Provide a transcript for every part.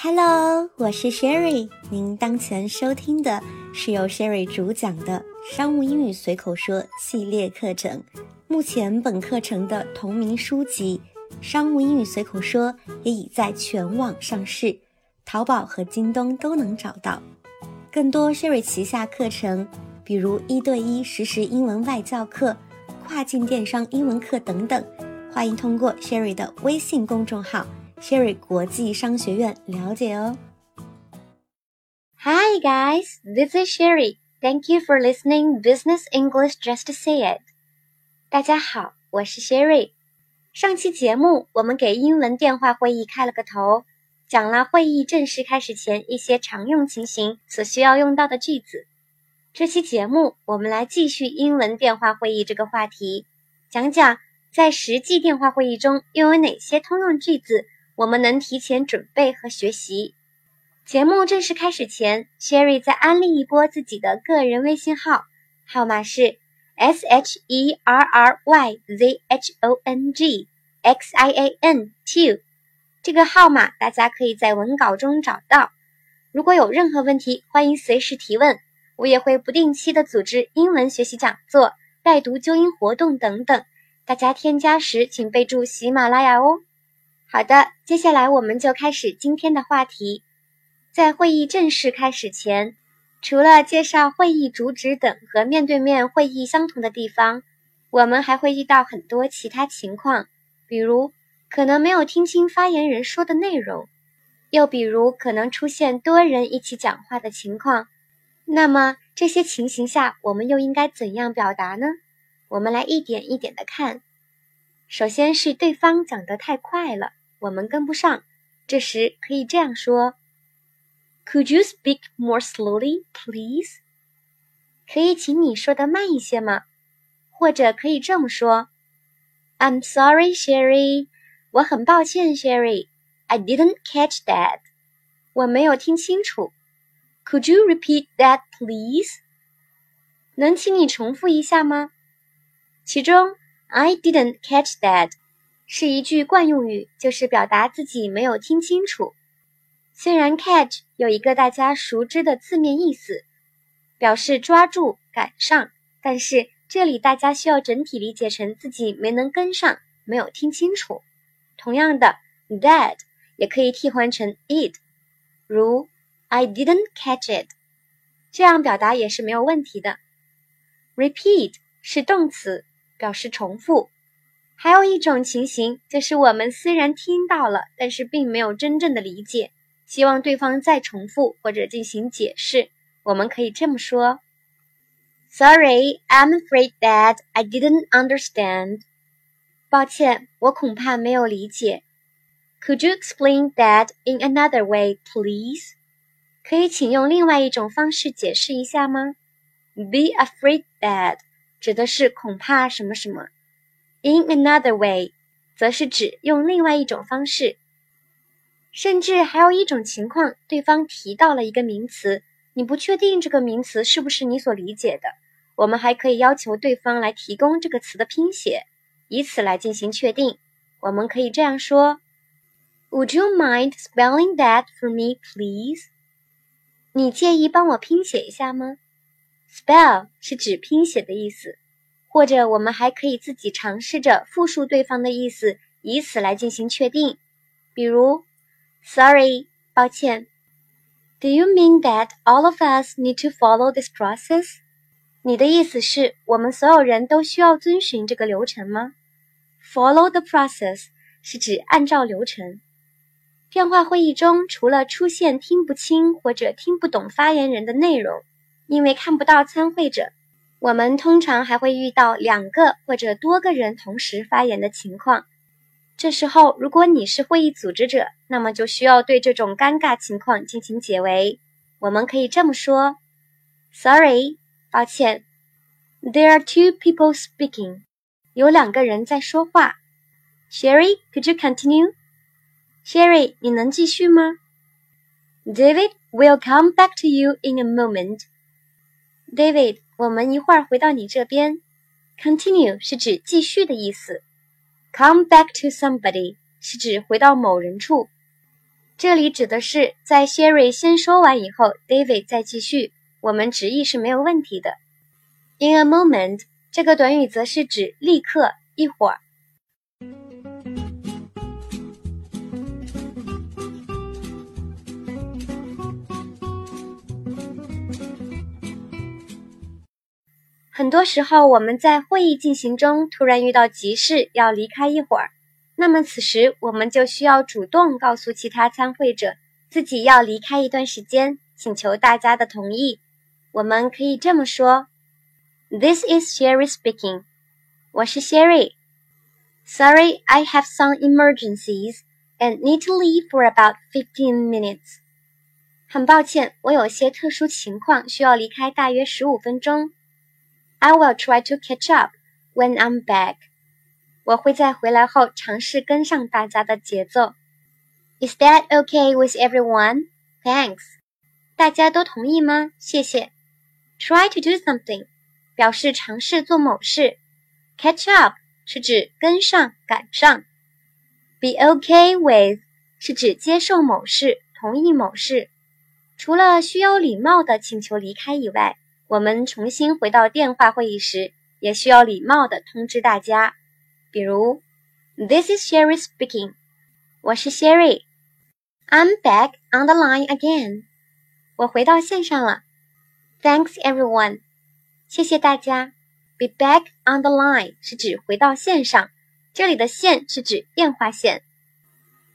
Hello，我是 Sherry。您当前收听的是由 Sherry 主讲的商务英语随口说系列课程。目前本课程的同名书籍《商务英语随口说》也已在全网上市，淘宝和京东都能找到。更多 Sherry 旗下课程，比如一对一实时英文外教课、跨境电商英文课等等，欢迎通过 Sherry 的微信公众号。Sherry 国际商学院了解哦。Hi guys, this is Sherry. Thank you for listening Business English Just Say It. 大家好，我是 Sherry。上期节目我们给英文电话会议开了个头，讲了会议正式开始前一些常用情形所需要用到的句子。这期节目我们来继续英文电话会议这个话题，讲讲在实际电话会议中又有哪些通用句子。我们能提前准备和学习。节目正式开始前，Sherry 再安利一波自己的个人微信号，号码是 S H E R R Y Z H O N G X I A N two。这个号码大家可以在文稿中找到。如果有任何问题，欢迎随时提问。我也会不定期的组织英文学习讲座、带读纠音活动等等。大家添加时请备注喜马拉雅哦。好的，接下来我们就开始今天的话题。在会议正式开始前，除了介绍会议主旨等和面对面会议相同的地方，我们还会遇到很多其他情况，比如可能没有听清发言人说的内容，又比如可能出现多人一起讲话的情况。那么这些情形下，我们又应该怎样表达呢？我们来一点一点的看。首先是对方讲得太快了。我们跟不上，这时可以这样说：“Could you speak more slowly, please？” 可以请你说的慢一些吗？或者可以这么说：“I'm sorry, Sherry。”我很抱歉，Sherry。I didn't catch that。我没有听清楚。Could you repeat that, please？能请你重复一下吗？其中，I didn't catch that。是一句惯用语，就是表达自己没有听清楚。虽然 catch 有一个大家熟知的字面意思，表示抓住、赶上，但是这里大家需要整体理解成自己没能跟上，没有听清楚。同样的，that 也可以替换成 it，如 I didn't catch it，这样表达也是没有问题的。repeat 是动词，表示重复。还有一种情形，就是我们虽然听到了，但是并没有真正的理解，希望对方再重复或者进行解释。我们可以这么说：“Sorry, I'm afraid that I didn't understand。”抱歉，我恐怕没有理解。Could you explain that in another way, please？可以请用另外一种方式解释一下吗？Be afraid that 指的是恐怕什么什么。In another way，则是指用另外一种方式。甚至还有一种情况，对方提到了一个名词，你不确定这个名词是不是你所理解的，我们还可以要求对方来提供这个词的拼写，以此来进行确定。我们可以这样说：Would you mind spelling that for me, please？你介意帮我拼写一下吗？Spell 是指拼写的意思。或者我们还可以自己尝试着复述对方的意思，以此来进行确定。比如，Sorry，抱歉。Do you mean that all of us need to follow this process？你的意思是我们所有人都需要遵循这个流程吗？Follow the process 是指按照流程。电话会议中，除了出现听不清或者听不懂发言人的内容，因为看不到参会者。我们通常还会遇到两个或者多个人同时发言的情况。这时候，如果你是会议组织者，那么就需要对这种尴尬情况进行解围。我们可以这么说：“Sorry，抱歉，There are two people speaking，有两个人在说话。”Sherry，could you continue？Sherry，你能继续吗？David，will come back to you in a moment。David。我们一会儿回到你这边。Continue 是指继续的意思。Come back to somebody 是指回到某人处。这里指的是在 Sherry 先说完以后，David 再继续。我们直译是没有问题的。In a moment，这个短语则是指立刻、一会儿。很多时候，我们在会议进行中突然遇到急事，要离开一会儿。那么此时我们就需要主动告诉其他参会者自己要离开一段时间，请求大家的同意。我们可以这么说：This is Sherry speaking。我是 Sherry。Sorry, I have some emergencies and need to leave for about fifteen minutes。很抱歉，我有些特殊情况需要离开大约十五分钟。I will try to catch up when I'm back。我会在回来后尝试跟上大家的节奏。Is that okay with everyone? Thanks. 大家都同意吗？谢谢。Try to do something 表示尝试做某事。Catch up 是指跟上、赶上。Be okay with 是指接受某事、同意某事。除了需要礼貌的请求离开以外，我们重新回到电话会议时，也需要礼貌的通知大家。比如，This is Sherry speaking。我是 Sherry。I'm back on the line again。我回到线上了。Thanks everyone。谢谢大家。Be back on the line 是指回到线上，这里的线是指电话线。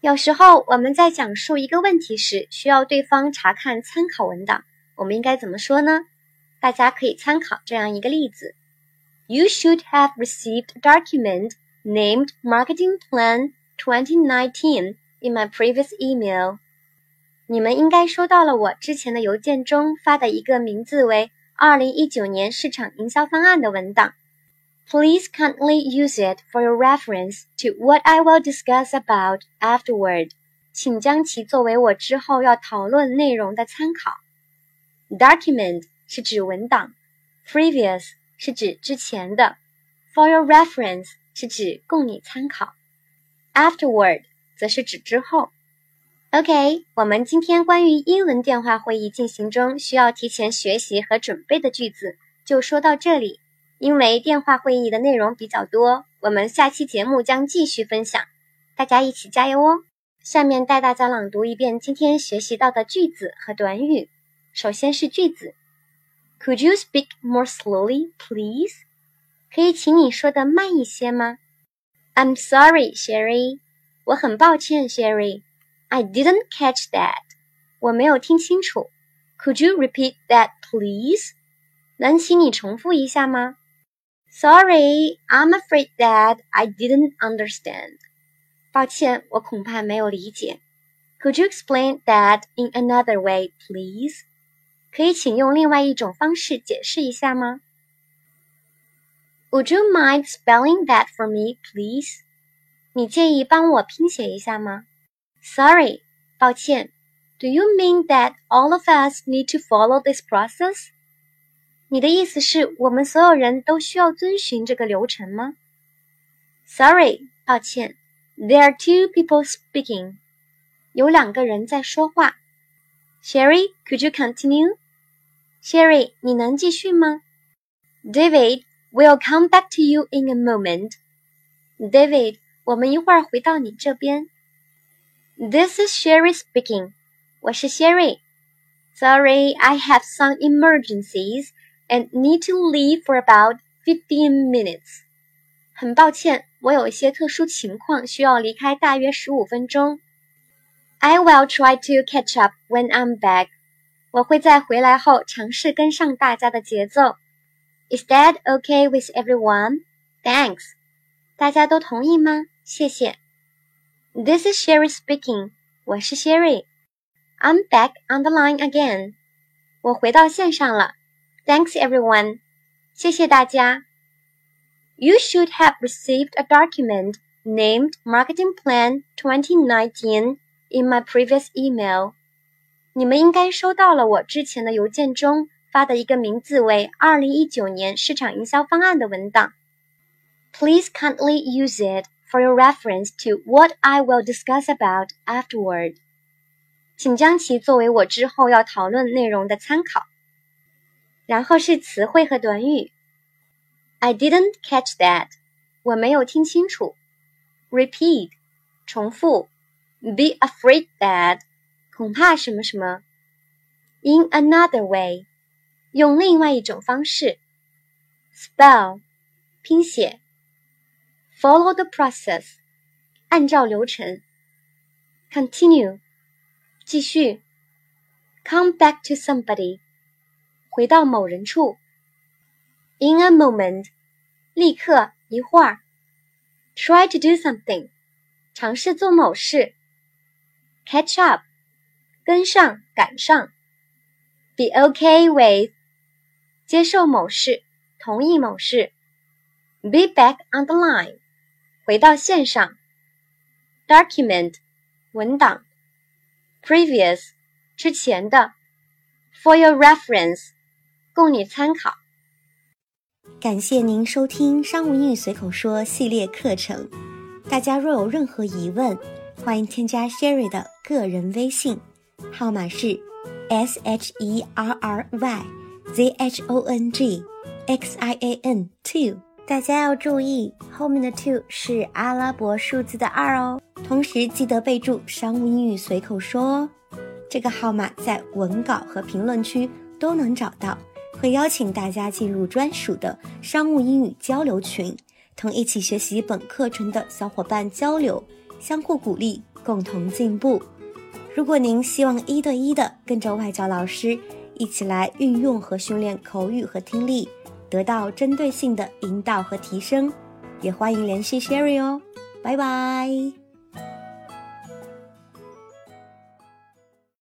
有时候我们在讲述一个问题时，需要对方查看参考文档，我们应该怎么说呢？大家可以参考这样一个例子：You should have received a document named Marketing Plan 2019 in my previous email。你们应该收到了我之前的邮件中发的一个名字为“二零一九年市场营销方案”的文档。Please kindly use it for your reference to what I will discuss about afterward。请将其作为我之后要讨论内容的参考。Document 是指文档，previous 是指之前的，for your reference。是指供你参考，afterward 则是指之后。OK，我们今天关于英文电话会议进行中需要提前学习和准备的句子就说到这里。因为电话会议的内容比较多，我们下期节目将继续分享，大家一起加油哦！下面带大家朗读一遍今天学习到的句子和短语。首先是句子 ：Could you speak more slowly, please? 可以请你说的慢一些吗？I'm sorry, Sherry。我很抱歉，Sherry。I didn't catch that。我没有听清楚。Could you repeat that, please？能请你重复一下吗？Sorry, I'm afraid that I didn't understand。抱歉，我恐怕没有理解。Could you explain that in another way, please？ 可以请用另外一种方式解释一下吗？Would you mind spelling that for me, please? 你介意帮我拼写一下吗？Sorry，抱歉。Do you mean that all of us need to follow this process? 你的意思是我们所有人都需要遵循这个流程吗？Sorry，抱歉。There are two people speaking. 有两个人在说话。Sherry，could you continue? Sherry，你能继续吗？David。We'll come back to you in a moment. David，我们一会儿回到你这边。This is Sherry speaking. 我是 Sherry. Sorry, I have some emergencies and need to leave for about fifteen minutes. 很抱歉，我有一些特殊情况需要离开大约十五分钟。I will try to catch up when I'm back. 我会在回来后尝试跟上大家的节奏。is that okay with everyone? Thanks. 大家都同意吗？谢谢。This is Sherry speaking. 我是 Sherry. I'm back on the line again. 我回到线上了。Thanks everyone. 谢谢大家。You should have received a document named Marketing Plan 2019 in my previous email. 你们应该收到了我之前的邮件中发的一个名字为“二零一九年市场营销方案”的文档。Please kindly use it for your reference to what I will discuss about afterward。请将其作为我之后要讨论内容的参考。然后是词汇和短语。I didn't catch that，我没有听清楚。Repeat，重复。Be afraid that，恐怕什么什么。In another way，用另外一种方式。Spell，拼写。Follow the process，按照流程。Continue，继续。Come back to somebody。回到某人处，in a moment，立刻一会儿；try to do something，尝试做某事；catch up， 跟上赶上；be okay with，接受某事，同意某事；be back on the line，回到线上；document，文档；previous，之前的；for your reference。供你参考。感谢您收听《商务英语随口说》系列课程。大家若有任何疑问，欢迎添加 Sherry 的个人微信，号码是 S H E R R Y Z H O N G X I A N two。大家要注意，后面的 two 是阿拉伯数字的二哦。同时记得备注“商务英语随口说”哦。这个号码在文稿和评论区都能找到。会邀请大家进入专属的商务英语交流群，同一起学习本课程的小伙伴交流，相互鼓励，共同进步。如果您希望一对一的跟着外教老师一起来运用和训练口语和听力，得到针对性的引导和提升，也欢迎联系 Sherry 哦。拜拜。